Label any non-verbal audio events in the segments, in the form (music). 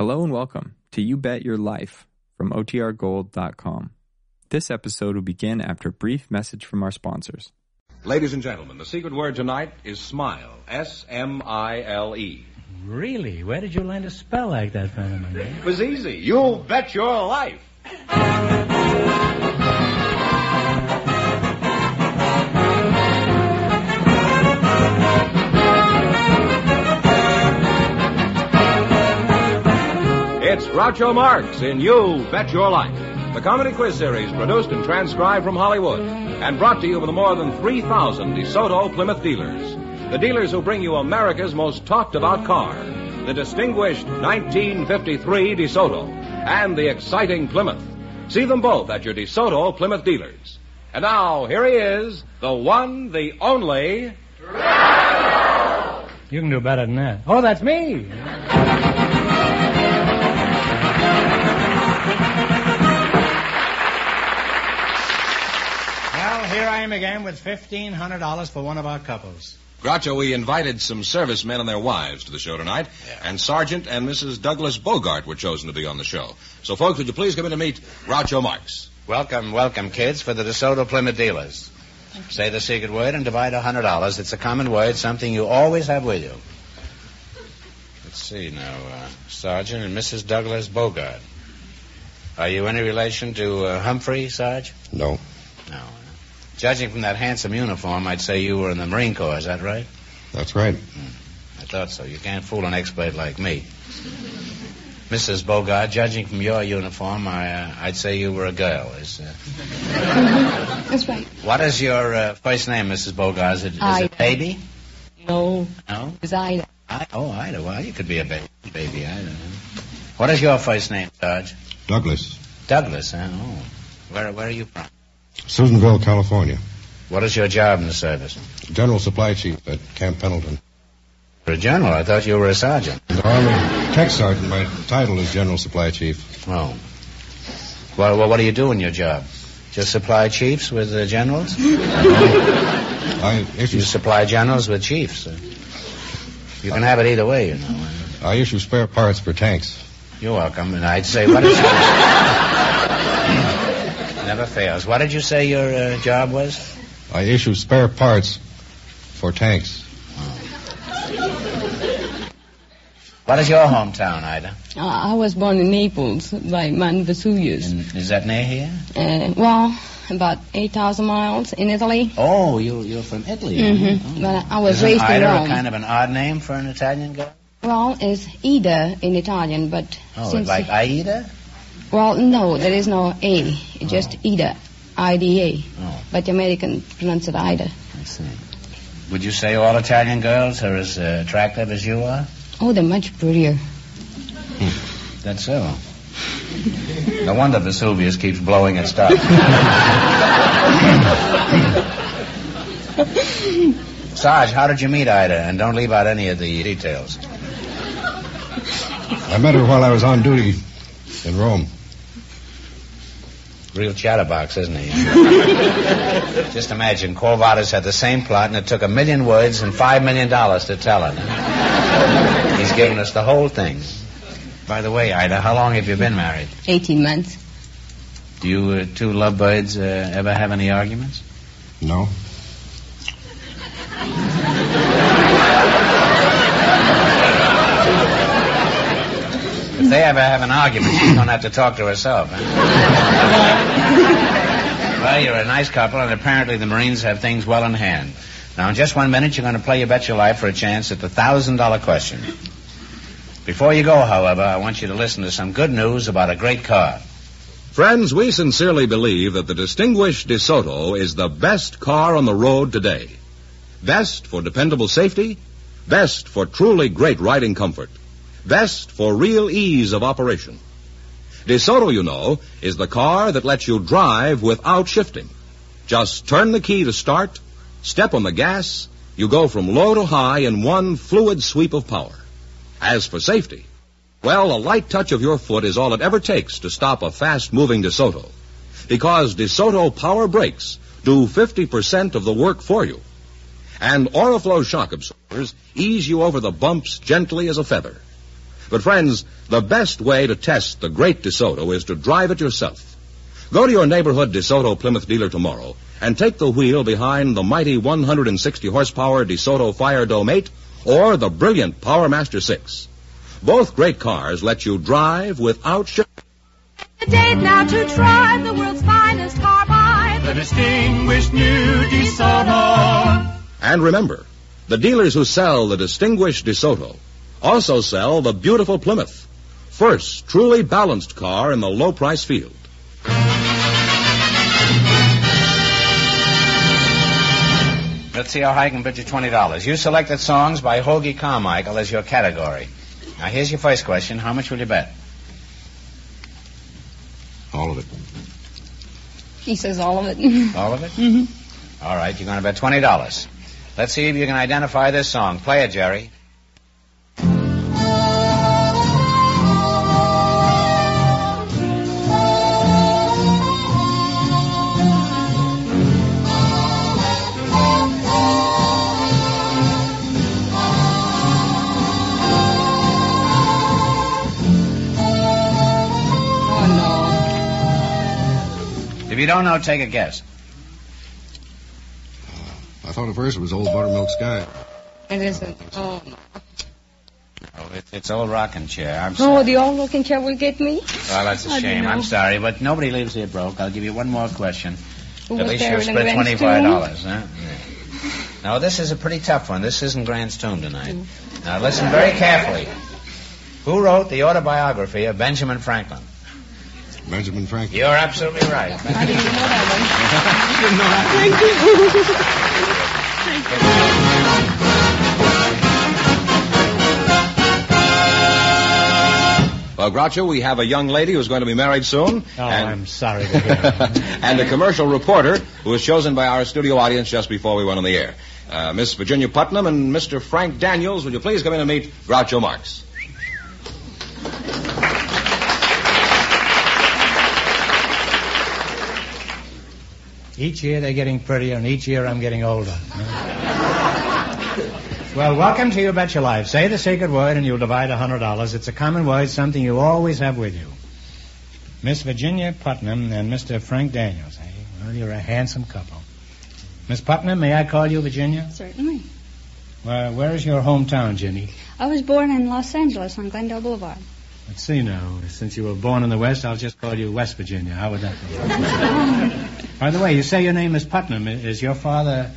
Hello and welcome to You Bet Your Life from OTRGold.com. This episode will begin after a brief message from our sponsors. Ladies and gentlemen, the secret word tonight is smile. S M I L E. Really? Where did you learn to spell like that, Fenneman? It was easy. You'll bet your life. It's Groucho Marx in You Bet Your Life, the comedy quiz series produced and transcribed from Hollywood and brought to you by the more than 3,000 DeSoto Plymouth dealers. The dealers who bring you America's most talked about car, the distinguished 1953 DeSoto, and the exciting Plymouth. See them both at your DeSoto Plymouth dealers. And now, here he is, the one, the only. You can do better than that. Oh, that's me. Well, here I am again with $1,500 for one of our couples. Groucho, we invited some servicemen and their wives to the show tonight, and Sergeant and Mrs. Douglas Bogart were chosen to be on the show. So, folks, would you please come in to meet Groucho Marx? Welcome, welcome, kids, for the DeSoto Plymouth dealers. Say the secret word and divide a hundred dollars. It's a common word, something you always have with you. Let's see now, uh, Sergeant and Mrs. Douglas Bogart. Are you any relation to uh, Humphrey, Sarge? No. No. uh, Judging from that handsome uniform, I'd say you were in the Marine Corps. Is that right? That's right. I thought so. You can't fool an expert like me. Mrs. Bogart, judging from your uniform, I, uh, I'd say you were a girl. Is, uh, That's right. what is your uh, first name, Mrs. Bogart? Is it, is it Baby? No, No? it's Ida. I, oh, Ida. Well, you could be a baby. Baby Ida. huh? What is your first name, Sarge? Douglas. Douglas, huh? Oh. Where, where are you from? Susanville, California. What is your job in the service? General Supply Chief at Camp Pendleton. You're a general. I thought you were a sergeant. The Army Tech Sergeant, my title is General Supply Chief. Oh. Well, well, what do you do in your job? Just supply chiefs with uh, generals? (laughs) I issue, You supply generals with chiefs. Uh, you can have it either way, you know. I issue spare parts for tanks. You're welcome. And I'd say, what is. (laughs) Never fails. What did you say your uh, job was? I issue spare parts for tanks. What is your hometown, Ida? I was born in Naples by Mount Vesuvius. And is that near here? Uh, well, about 8,000 miles in Italy. Oh, you, you're from Italy. Mhm. Oh. But I was Isn't raised in Ida Rome. a kind of an odd name for an Italian girl? Well, it's Ida in Italian, but Oh, since like Aida? well, no, there is no A. It's just Ida, I-D-A. Oh. But the American pronounce it Ida. I see. Would you say all Italian girls are as uh, attractive as you are? Oh, they're much prettier. Hmm. That's so. No wonder Vesuvius keeps blowing its stuff. (laughs) Sarge, how did you meet Ida? And don't leave out any of the details. I met her while I was on duty in Rome. Real chatterbox, isn't he? (laughs) Just imagine, Quo Vadis had the same plot, and it took a million words and five million dollars to tell it. He's given us the whole thing. By the way, Ida, how long have you been married? 18 months. Do you uh, two lovebirds uh, ever have any arguments? No. If they ever have an argument, she's going to have to talk to herself. Huh? well, you're a nice couple, and apparently the Marines have things well in hand. Now, in just one minute, you're going to play your bet your life for a chance at the thousand dollar question. Before you go, however, I want you to listen to some good news about a great car. Friends, we sincerely believe that the distinguished DeSoto is the best car on the road today. Best for dependable safety, best for truly great riding comfort, best for real ease of operation. DeSoto, you know, is the car that lets you drive without shifting. Just turn the key to start, step on the gas, you go from low to high in one fluid sweep of power. As for safety, well, a light touch of your foot is all it ever takes to stop a fast-moving DeSoto. Because DeSoto Power Brakes do 50% of the work for you. And Oriflow shock absorbers ease you over the bumps gently as a feather. But friends, the best way to test the great DeSoto is to drive it yourself. Go to your neighborhood DeSoto Plymouth dealer tomorrow and take the wheel behind the mighty 160 horsepower DeSoto Fire Dome 8 or the brilliant Power Master 6. Both great cars let you drive without sh- The date now to try the world's finest carbide. The distinguished new DeSoto. And remember, the dealers who sell the distinguished DeSoto also sell the beautiful Plymouth. First truly balanced car in the low price field. Let's see how high I can bid you twenty dollars. You selected songs by Hoagy Carmichael as your category. Now here's your first question. How much will you bet? All of it. He says all of it. (laughs) All of it? Mm-hmm. All right, you're going to bet twenty dollars. Let's see if you can identify this song. Play it, Jerry. You don't know, take a guess. I thought at first it was Old Buttermilk Sky. It isn't. Oh no. Oh, it, it's old rocking chair. I'm sorry. Oh, the old rocking chair will get me. Well, that's a I shame. I'm sorry, but nobody leaves here broke. I'll give you one more question. Who At least you'll buried split Grant's twenty-five tomb? dollars, huh? Yeah. Now this is a pretty tough one. This isn't Grant's tomb tonight. Mm. Now listen very carefully. Who wrote the autobiography of Benjamin Franklin? Benjamin Franklin. You're absolutely right. I didn't know that one. (laughs) Thank you. Well, Groucho, we have a young lady who's going to be married soon. Oh, and, I'm sorry to hear (laughs) and a commercial reporter who was chosen by our studio audience just before we went on the air. Uh, Miss Virginia Putnam and Mr. Frank Daniels, would you please come in and meet Groucho Marx? Each year they're getting prettier, and each year I'm getting older. well, welcome to You Bet Your Life. Say the secret word, and you'll divide a hundred dollars. It's a common word, something you always have with you. Miss Virginia Putnam and Mr. Frank Daniels. Eh? Well, you're a handsome couple. Miss Putnam, may I call you Virginia? Certainly. Well, where is your hometown, Jenny? I was born in Los Angeles on Glendale Boulevard. Let's see now. Since you were born in the West, I'll just call you West Virginia. How would that be? (laughs) By the way, you say your name is Putnam. Is your father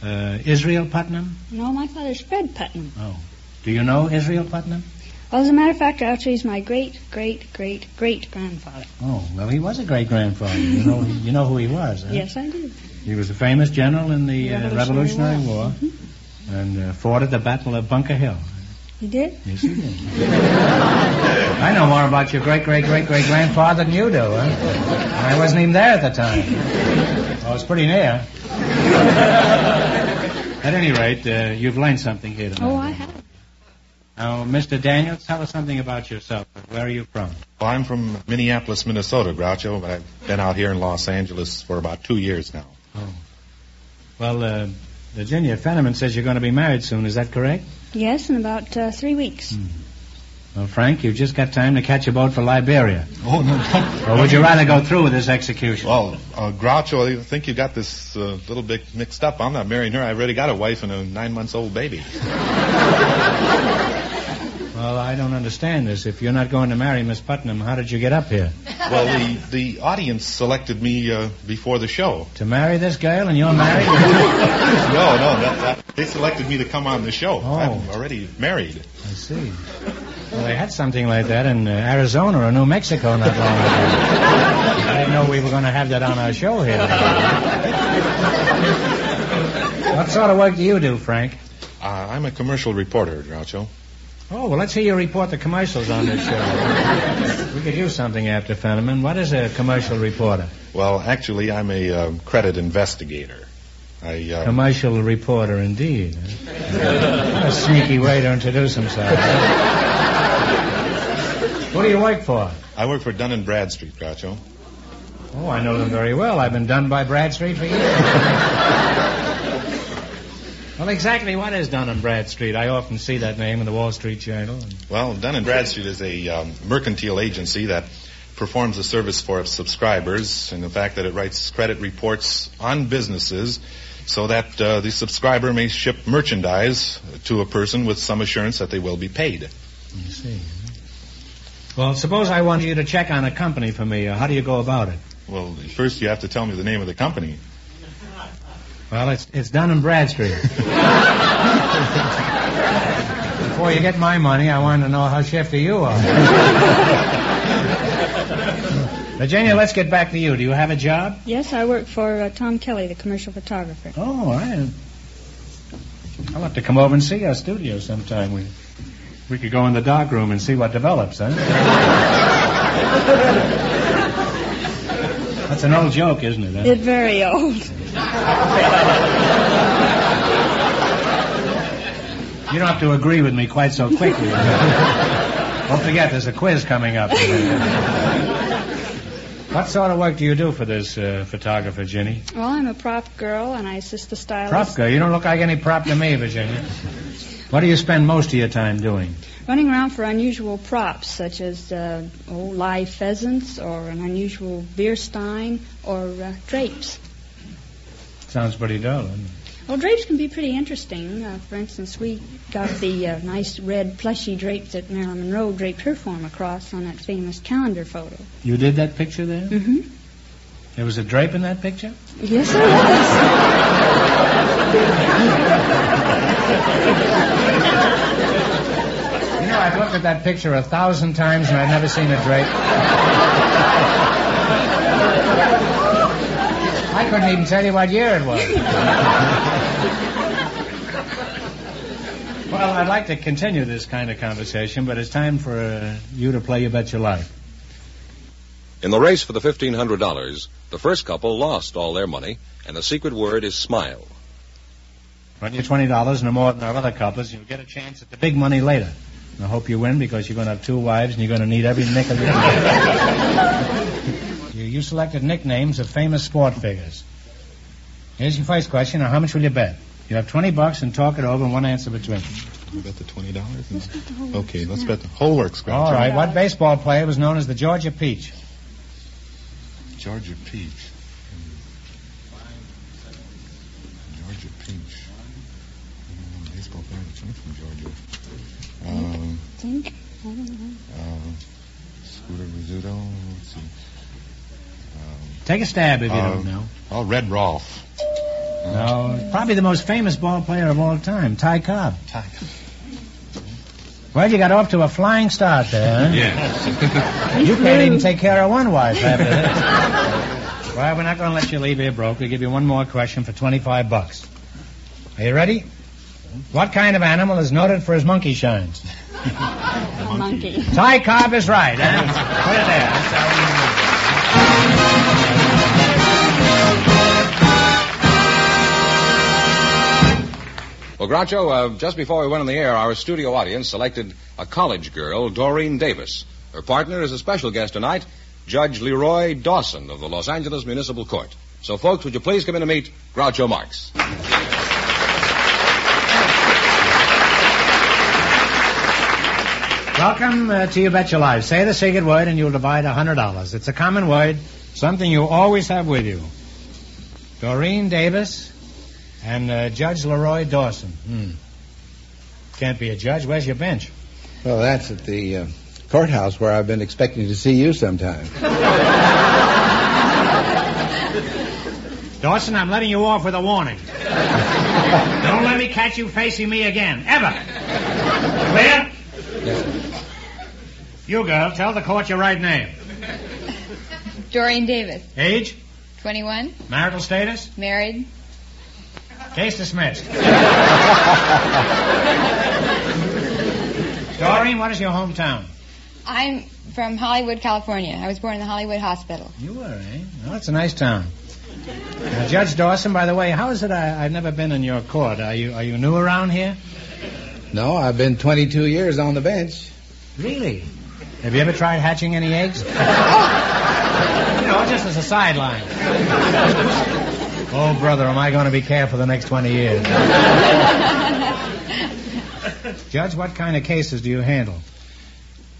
uh, Israel Putnam? No, my father's Fred Putnam. Oh. Do you know Israel Putnam? Well, as a matter of fact, actually, he's my great, great, great, great grandfather. Oh, well, he was a great grandfather. You know, you know who he was. Huh? Yes, I do. He was a famous general in the uh, Revolutionary Revolutionary War. War, and uh, fought at the Battle of Bunker Hill. He did? Yes, he did. I know more about your great, great, great, great grandfather than you do, huh? I wasn't even there at the time. I was pretty near. At any rate, uh, you've learned something here tonight. Oh, I have. Now, Mr. Daniels, tell us something about yourself. Where are you from? Well, I'm from Minneapolis, Minnesota, Groucho, but I've been out here in Los Angeles for about two years now. Oh. Well, uh, Virginia Fenneman says you're going to be married soon. Is that correct? Yes, in about uh, three weeks. Well, Frank, you've just got time to catch a boat for Liberia. (laughs) Oh, no. Or would you rather go through with this execution? Well, uh, Groucho, I think you got this uh, little bit mixed up. I'm not marrying her. I've already got a wife and a nine months old baby. (laughs) Well, I don't understand this. If you're not going to marry Miss Putnam, how did you get up here? Well, the, the audience selected me uh, before the show. To marry this girl and you're married? (laughs) no, no, that, that, they selected me to come on the show. Oh. I'm already married. I see. Well, they had something like that in uh, Arizona or New Mexico not long ago. I didn't know we were going to have that on our show here. what sort of work do you do, Frank? Uh, I'm a commercial reporter, Groucho. Oh, well, let's hear you report the commercials on this show. we could use something after Fenneman. What is a commercial reporter? Well, actually, I'm a um, credit investigator. I, uh, Commercial reporter, indeed. A sneaky way to introduce himself. what do you work for? I work for Dun and Bradstreet, Groucho. Oh, I know them very well. I've been done by Bradstreet for years. Well, exactly what is Dun and Bradstreet? I often see that name in the Wall Street Journal. Well, Dun and Bradstreet is a um, mercantile agency that performs a service for its subscribers in the fact that it writes credit reports on businesses so that uh, the subscriber may ship merchandise to a person with some assurance that they will be paid. I see. Well, suppose I want you to check on a company for me. Uh, how do you go about it? Well, first you have to tell me the name of the company. Well, it's it's Dun and Bradstreet. (laughs) Before you get my money, I want to know how shifty you are. (laughs) Virginia, let's get back to you. Do you have a job? Yes, I work for uh, Tom Kelly, the commercial photographer. Oh, I. I'll have to come over and see our studio sometime. We we could go in the dark room and see what develops, huh? (laughs) That's an old joke, isn't it? Huh? It's very old. You don't have to agree with me quite so quickly. don't forget, there's a quiz coming up. what sort of work do you do for this uh, photographer, Ginny? Well, I'm a prop girl, and I assist the stylist. Prop girl? You don't look like any prop to me, Virginia. What do you spend most of your time doing? Running around for unusual props, such as uh, oh, live pheasants, or an unusual beer stein, or uh, drapes. Sounds pretty dull, doesn't it? Well, drapes can be pretty interesting. Uh, for instance, we got the uh, nice red plushy drape that Marilyn Monroe draped her form across on that famous calendar photo. You did that picture there? Mm-hmm. There was a drape in that picture? Yes, there was. (laughs) you know, I've looked at that picture a thousand times and I've never seen a drape. I couldn't even tell you what year it was. well, I'd like to continue this kind of conversation, but it's time for uh, you to play You Bet Your Life. In the race for the $1,500, the first couple lost all their money, and the secret word is smile. Run you $20 no more than our other couples, and you'll get a chance at the big money later. I hope you win because you're going to have two wives and you're going to need every nickel you (laughs) you, you selected nicknames of famous sport figures. Here's your first question. Now, how much will you bet? You have 20 bucks and talk it over and one answer between. We bet the $20? Okay, let's bet the whole works. Scratch. All right. What baseball player was known as the Georgia Peach? Georgia Peach. Georgia Peach. Mm, baseball player that came from Georgia. Um, think? I don't know. Uh, Scooter Rizzuto. Let's see. Um, Take a stab if you uh, don't know. Oh, Red Rolfe. No, probably the most famous ball player of all time, Ty Cobb. Ty Cobb. Well, you got off to a flying start there, huh? Yes. you can't even take care of one wife after this. well, we're not going to let you leave here broke. We'll give you one more question for 25 bucks. Are you ready? What kind of animal is noted for his monkey shines? A monkey. Ty Cobb is right, huh? Put it there. That's how Well, Groucho, uh, just before we went on the air, our studio audience selected a college girl, Doreen Davis. Her partner is a special guest tonight, Judge Leroy Dawson of the Los Angeles Municipal Court. So, folks, would you please come in and meet Groucho Marx? Welcome uh, to You Bet Your Life. Say the secret word and you'll divide a $100. It's a common word, something you always have with you. Doreen Davis and uh, Judge Leroy Dawson. Hmm. Can't be a judge. Where's your bench? Well, that's at the uh, courthouse where I've been expecting to see you sometime. (laughs) Dawson, I'm letting you off with a warning. (laughs) Don't let me catch you facing me again, ever. Clear? Yes, You, girl, tell the court your right name. (laughs) Doreen Davis, Age? 21, Marital status? married. Case dismissed. (laughs) Doreen, what is your hometown? I'm from Hollywood, California. I was born in the Hollywood Hospital. You were, eh? Well, that's a nice town. Now, Judge Dawson, by the way, how is it I, I've never been in your court? Are you are you new around here? No, I've been 22 years on the bench. Really? Have you ever tried hatching any eggs? (laughs) you know, just as a sideline. Oh, brother, am I going to be careful the next 20 years? Judge, what kind of cases do you handle?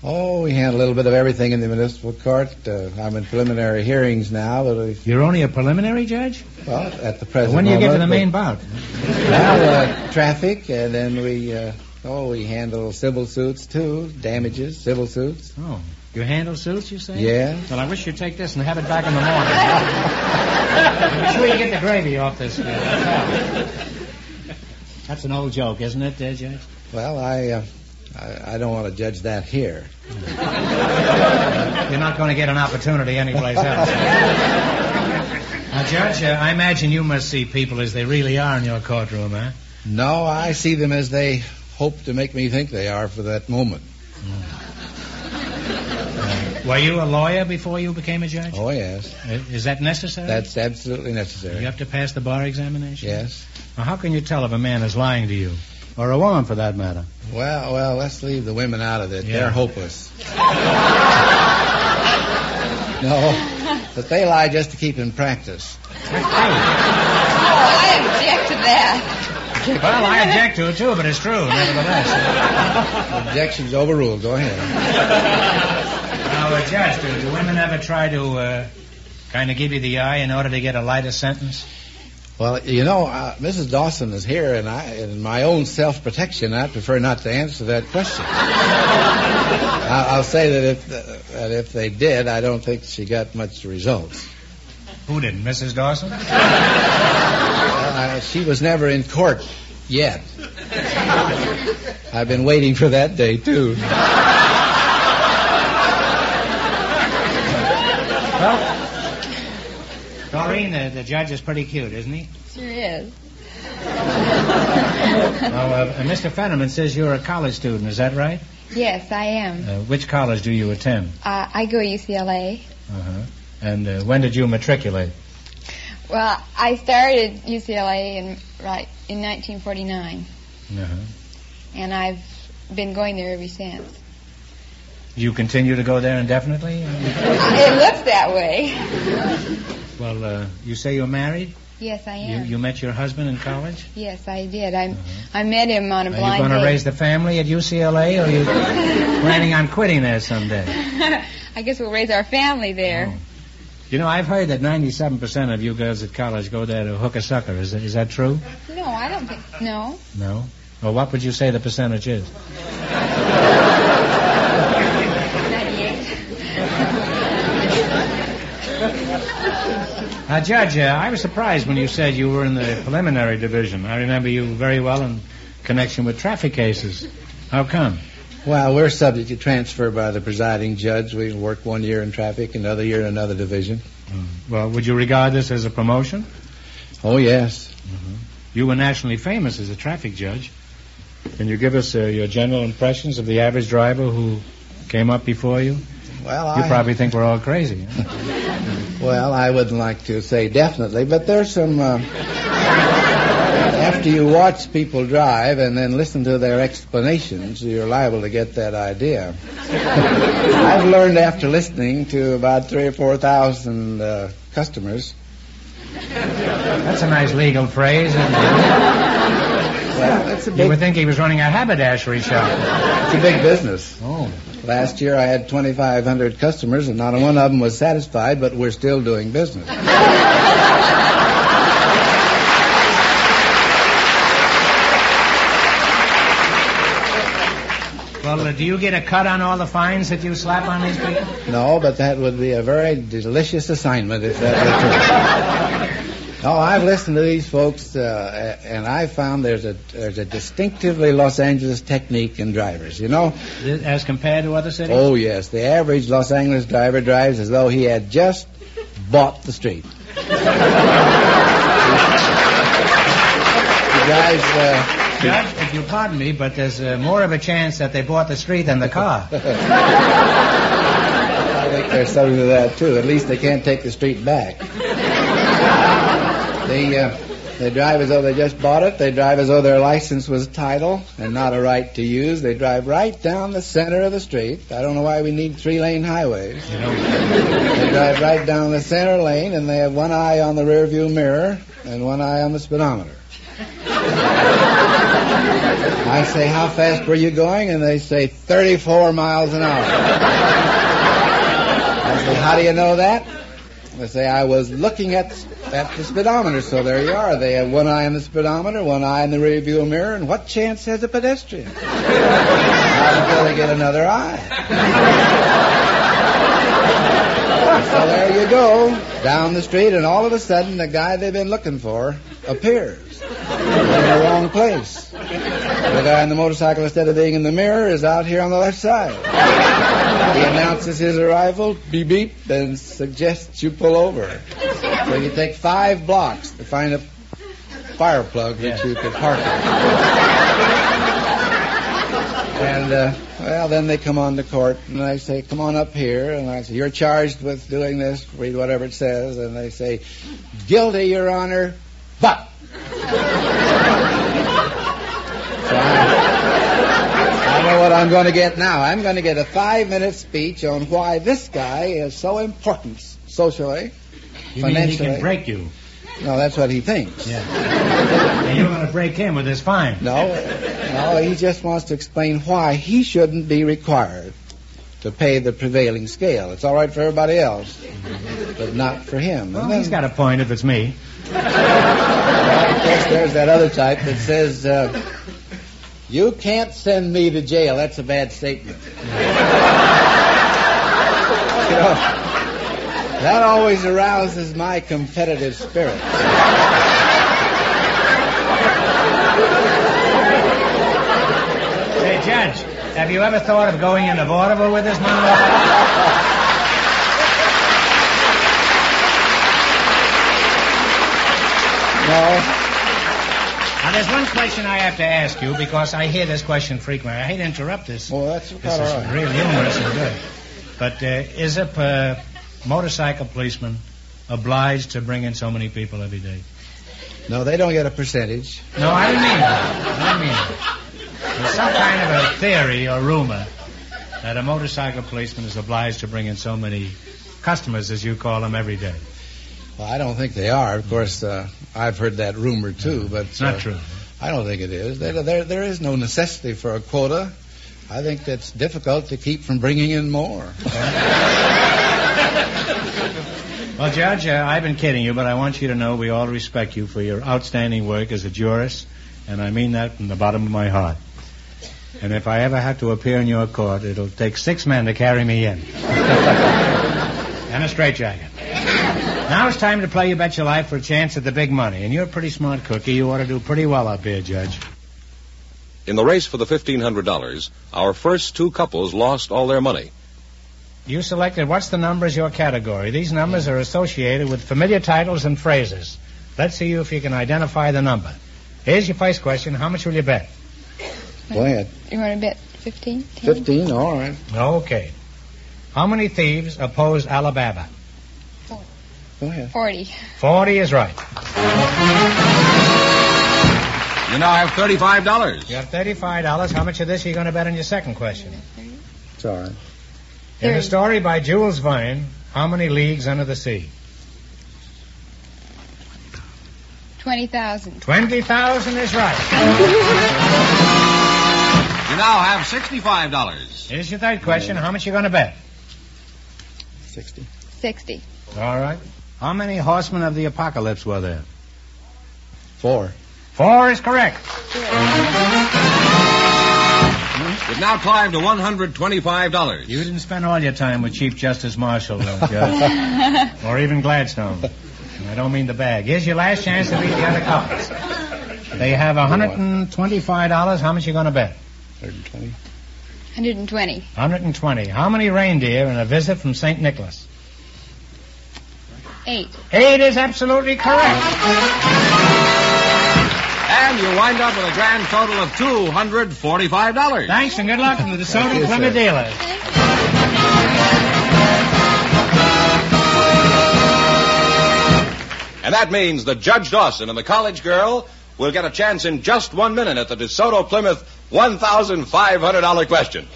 Oh, we handle a little bit of everything in the municipal court. Uh, I'm in preliminary hearings now. But if, You're only a preliminary judge? well, at the present when do you get to the moment, main but- bout? Well, uh, traffic, and then we, uh, oh, we handle civil suits too, damages, civil suits. Oh, you handle suits, you say? Yeah. Well, I wish you'd take this and have it back in the morning. (laughs) Be sure you get the gravy off this. That's an old joke, isn't it, uh, Judge? Well, I, uh, I, I don't want to judge that here. You're not going to get an opportunity anyplace else. now, Judge, uh, I imagine you must see people as they really are in your courtroom, huh? No, I see them as they hope to make me think they are for that moment. (laughs) Were you a lawyer before you became a judge? Oh, yes. Uh, Is that necessary? That's absolutely necessary. You have to pass the bar examination? Yes. Now, how can you tell if a man is lying to you? Or a woman, for that matter? Well, well, let's leave the women out of it. Yeah. They're hopeless. (laughs) no, but they lie just to keep in practice. (laughs) Oh, I object to that. (laughs) Well, I object to it, too, but it's true, nevertheless. Objection's overruled. Go ahead. Now, uh, Judge, do, do women ever try to uh, kind of give you the eye in order to get a lighter sentence? Well, you know, uh, Mrs. Dawson is here, and I, in my own self-protection, I prefer not to answer that question. I, I'll say that if that if they did, I don't think she got much results. Who didn't, Mrs. Dawson? (laughs) Uh, she was never in court yet. I've been waiting for that day too. Well, Doreen, the, the judge is pretty cute, isn't he? Sure is. Now, uh, Mr. Fenneman says you're a college student, is that right? Yes, I am. Uh, which college do you attend? Uh, I go to UCLA. Uh-huh. And uh, when did you matriculate? Well, I started UCLA in right in 1949, Uh-huh. and I've been going there ever since. You continue to go there indefinitely? It looks that way. (laughs) Well, uh, you say you're married? Yes, I am. you met your husband in college? Yes, I did. I I met him on a blind date. Are you going to raise the family at UCLA, or are you (laughs) planning on quitting there someday? (laughs) I guess we'll raise our family there. Oh. You know, I've heard that 97% of you girls at college go there to hook a sucker. Is, that- is that true? No, I don't think. No. No? Well, what would you say the percentage is? 98. Uh, Judge, uh, I was surprised when you said you were in the preliminary division. I remember you very well in connection with traffic cases. How come? Well, we're subject to transfer by the presiding judge. We work one year in traffic, another year in another division. Well, would you regard this as a promotion? Oh, yes. You were nationally famous as a traffic judge. Can you give us uh, your general impressions of the average driver who came up before you? Well, I You I, probably think we're all crazy. huh? well, I wouldn't like to say definitely, but there's some. Uh, after you watch people drive and then listen to their explanations, you're liable to get that idea. (laughs) I've learned after listening to about three or four thousand uh, customers. That's a nice legal phrase. isn't it? (laughs) Well, it's a You big, would think he was running a haberdashery shop. it's a big business. Oh. Last year I had 2,500 customers, and not one of them was satisfied, but we're still doing business. (laughs) Well, do you get a cut on all the fines that you slap on these people? No, but that would be a very delicious assignment if that were true. No, (laughs) I've listened to these folks, uh, and I found there's a there's a distinctively Los Angeles technique in drivers. You know? As compared to other cities? Oh yes, the average Los Angeles driver drives as though he had just bought the street. (laughs) he drives. Uh, Judge, if you pardon me, but there's uh, more of a chance that they bought the street than the car. (laughs) I think there's something to that too. At least they can't take the street back. The uh, They drive as though they just bought it. They drive as though their license was a title and not a right to use. They drive right down the center of the street. I don't know why we need three lane highways. they drive right down the center lane and they have one eye on the rear view mirror and one eye on the speedometer. I say, how fast were you going? And they say, 34 miles an hour. I say, how do you know that? They say, I was looking at, at the speedometer, so there you are. They have one eye on the speedometer, one eye in the rear view mirror, and what chance has a pedestrian? Until they get another eye. so there you go, down the street, and all of a sudden the guy they've been looking for appears in the wrong place. The guy on the motorcycle, instead of being in the mirror, is out here on the left side. He announces his arrival, beep beep, and suggests you pull over. So you take five blocks to find a fire plug that you could park. And, uh, well, then they come on to court, and I say, come on up here. And I say, you're charged with doing this, read whatever it says. And they say, guilty, Your Honor, but. So I, I know what I'm going to get now. I'm going to get a five-minute speech on why this guy is so important socially, You mean financially. he can break you? No, that's what he thinks. Yeah. and you're going to break him with this fine. No, no, he just wants to explain why he shouldn't be required to pay the prevailing scale. It's all right for everybody else, but not for him. Well, then, he's got a point if it's me. well, of course, there's that other type that says, uh, "You can't send me to jail." That's a bad statement. (laughs) you know, that always arouses my competitive spirit. Say, Judge, have you ever thought of going into vaudeville with this monologue? No. There's one question I have to ask you because I hear this question frequently. I hate to interrupt this. Well, that's This is right. real humorous and good. But uh, is a uh, motorcycle policeman obliged to bring in so many people every day? No, they don't get a percentage. No, I didn't mean that. I didn't mean that. There's some kind of a theory or rumor that a motorcycle policeman is obliged to bring in so many customers, as you call them, every day. Well, I don't think they are. Of course, uh, I've heard that rumor too, but It's not uh, true. I don't think it is. There, there, there is no necessity for a quota. I think that's difficult to keep from bringing in more. (laughs) Well, Judge, uh, I've been kidding you, but I want you to know we all respect you for your outstanding work as a jurist, and I mean that from the bottom of my heart. And if I ever have to appear in your court, it'll take six men to carry me in. (laughs) and a straitjacket. Now it's time to play You Bet Your Life for a chance at the big money. And you're a pretty smart cookie. You ought to do pretty well up here, Judge. In the race for the $1,500, our first two couples lost all their money. You selected what's the number as your category. These numbers are associated with familiar titles and phrases. Let's see if you can identify the number. Here's your first question. How much will you bet? Go ahead. You want to bet 15? 10? Fifteen, all right. Okay. How many thieves oppose Ali Baba? Go ahead. 40. Forty is right. You now have $35. You have thirty-five dollars. How much of this are you going to bet on your second question? It's all right. In a story by Jules Verne, how many leagues under the sea? 20,000. Twenty thousand is right. (laughs) You now have $65. Here's your third question. How much are you going to bet? Sixty. 60. All right. How many horsemen of the apocalypse were there? Four. Four is correct. You've now climbed to $125. You didn't spend all your time with Chief Justice Marshall, though, Judge. (laughs) or even Gladstone. I don't mean the bag. Here's your last chance to beat the other couples. They have $125. How much are you going to bet? 120. 120. 120. How many reindeer in a visit from St. Nicholas? 8. Eight is absolutely correct. And you wind up with a grand total of $245. Thanks and good luck from the DeSoto you, Plymouth dealers. And that means that Judge Dawson and the college girl will get a chance in just one minute at the DeSoto Plymouth $1,500 question.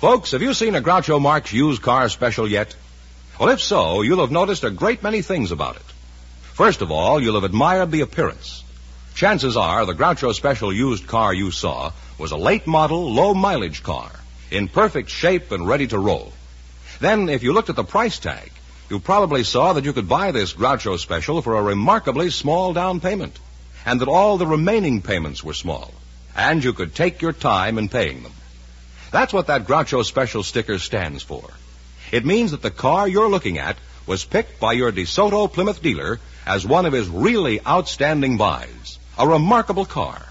Folks, have you seen a Groucho Marx used car special yet? Well, if so, you'll have noticed a great many things about it. First of all, you'll have admired the appearance. Chances are the Groucho Special used car you saw was a late model, low mileage car, in perfect shape and ready to roll. Then, if you looked at the price tag, you probably saw that you could buy this Groucho Special for a remarkably small down payment, and that all the remaining payments were small, and you could take your time in paying them. That's what that Groucho Special sticker stands for. It means that the car you're looking at was picked by your DeSoto Plymouth dealer as one of his really outstanding buys. A remarkable car,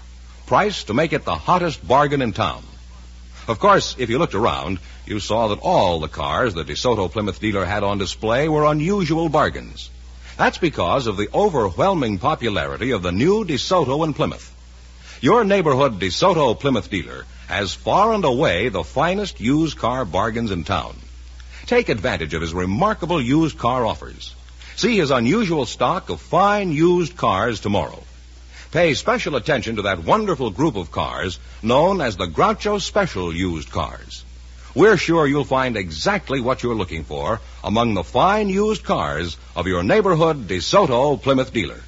priced to make it the hottest bargain in town. Of course, if you looked around, you saw that all the cars the DeSoto Plymouth dealer had on display were unusual bargains. That's because of the overwhelming popularity of the new DeSoto in Plymouth. Your neighborhood DeSoto Plymouth dealer has far and away the finest used car bargains in town. Take advantage of his remarkable used car offers. See his unusual stock of fine used cars tomorrow. Pay special attention to that wonderful group of cars known as the Groucho Special used cars. We're sure you'll find exactly what you're looking for among the fine used cars of your neighborhood DeSoto Plymouth dealer.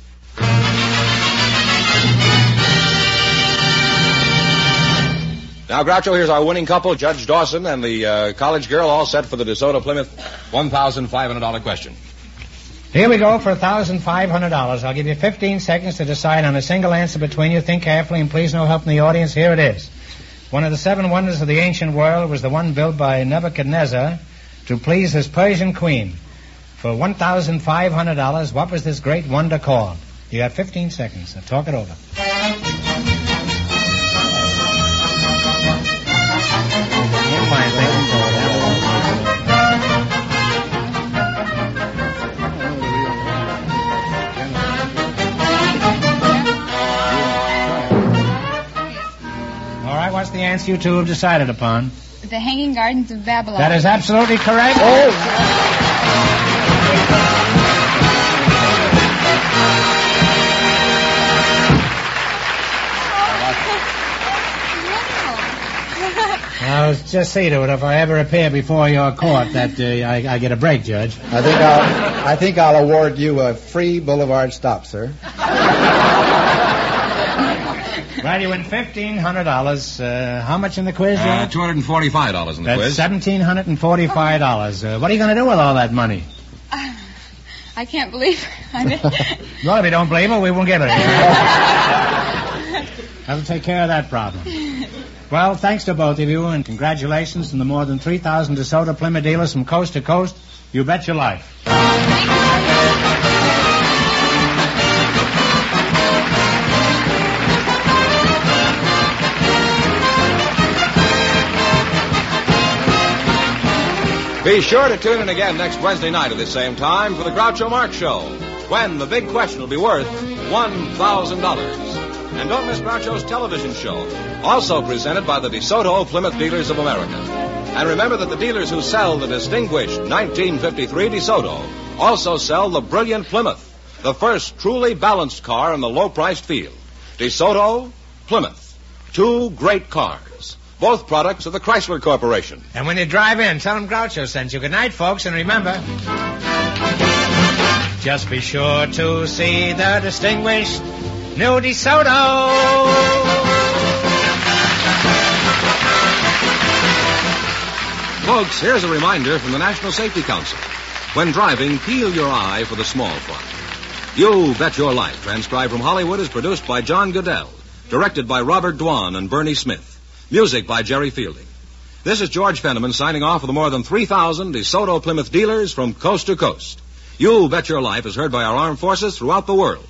Now, Groucho, here's our winning couple, Judge Dawson and the uh, college girl, all set for the DeSoto Plymouth $1,500 question. Here we go for $1,500. I'll give you 15 seconds to decide on a single answer between you. Think carefully and please no help from the audience. Here it is. One of the seven wonders of the ancient world was the one built by Nebuchadnezzar to please his Persian queen. For $1,500, what was this great wonder called? You have 15 seconds. Now talk it over. Answer you two have decided upon? The Hanging Gardens of Babylon. That is absolutely correct. Oh! I'll just see to it if I ever appear before your court that uh, I, I get a break, Judge. I think I'll, I think I'll award you a free boulevard stop, sir. Well, you win fifteen hundred dollars. Uh, how much in the quiz, Uh, $245 in the That's quiz. seventeen hundred and forty-five dollars. Uh, what are you going to do with all that money? (sighs) I can't believe (laughs) I did. (laughs) Well, if you don't believe it, we won't give it. to you. (laughs) That'll take care of that problem. Well, thanks to both of you, and congratulations to the more than 3,000 DeSoto Plymouth dealers from coast to coast. You bet your life. Be sure to tune in again next Wednesday night at the same time for the Groucho Marx Show, when the big question will be worth $1,000. And don't miss Groucho's television show, also presented by the DeSoto Plymouth Dealers of America. And remember that the dealers who sell the distinguished 1953 DeSoto also sell the brilliant Plymouth, the first truly balanced car in the low-priced field. DeSoto, Plymouth, two great cars, both products of the Chrysler Corporation. And when you drive in, tell them Groucho sent you. Good night, folks, and remember, just be sure to see the distinguished new DeSoto. Folks, here's a reminder from the National Safety Council. When driving, peel your eye for the small fry. You Bet Your Life, transcribed from Hollywood, is produced by John Guedel, directed by Robert Dwan and Bernie Smith, music by Jerry Fielding. This is George Fenneman signing off for the more than 3,000 DeSoto Plymouth dealers from coast to coast. You'll Bet Your Life is heard by our armed forces throughout the world.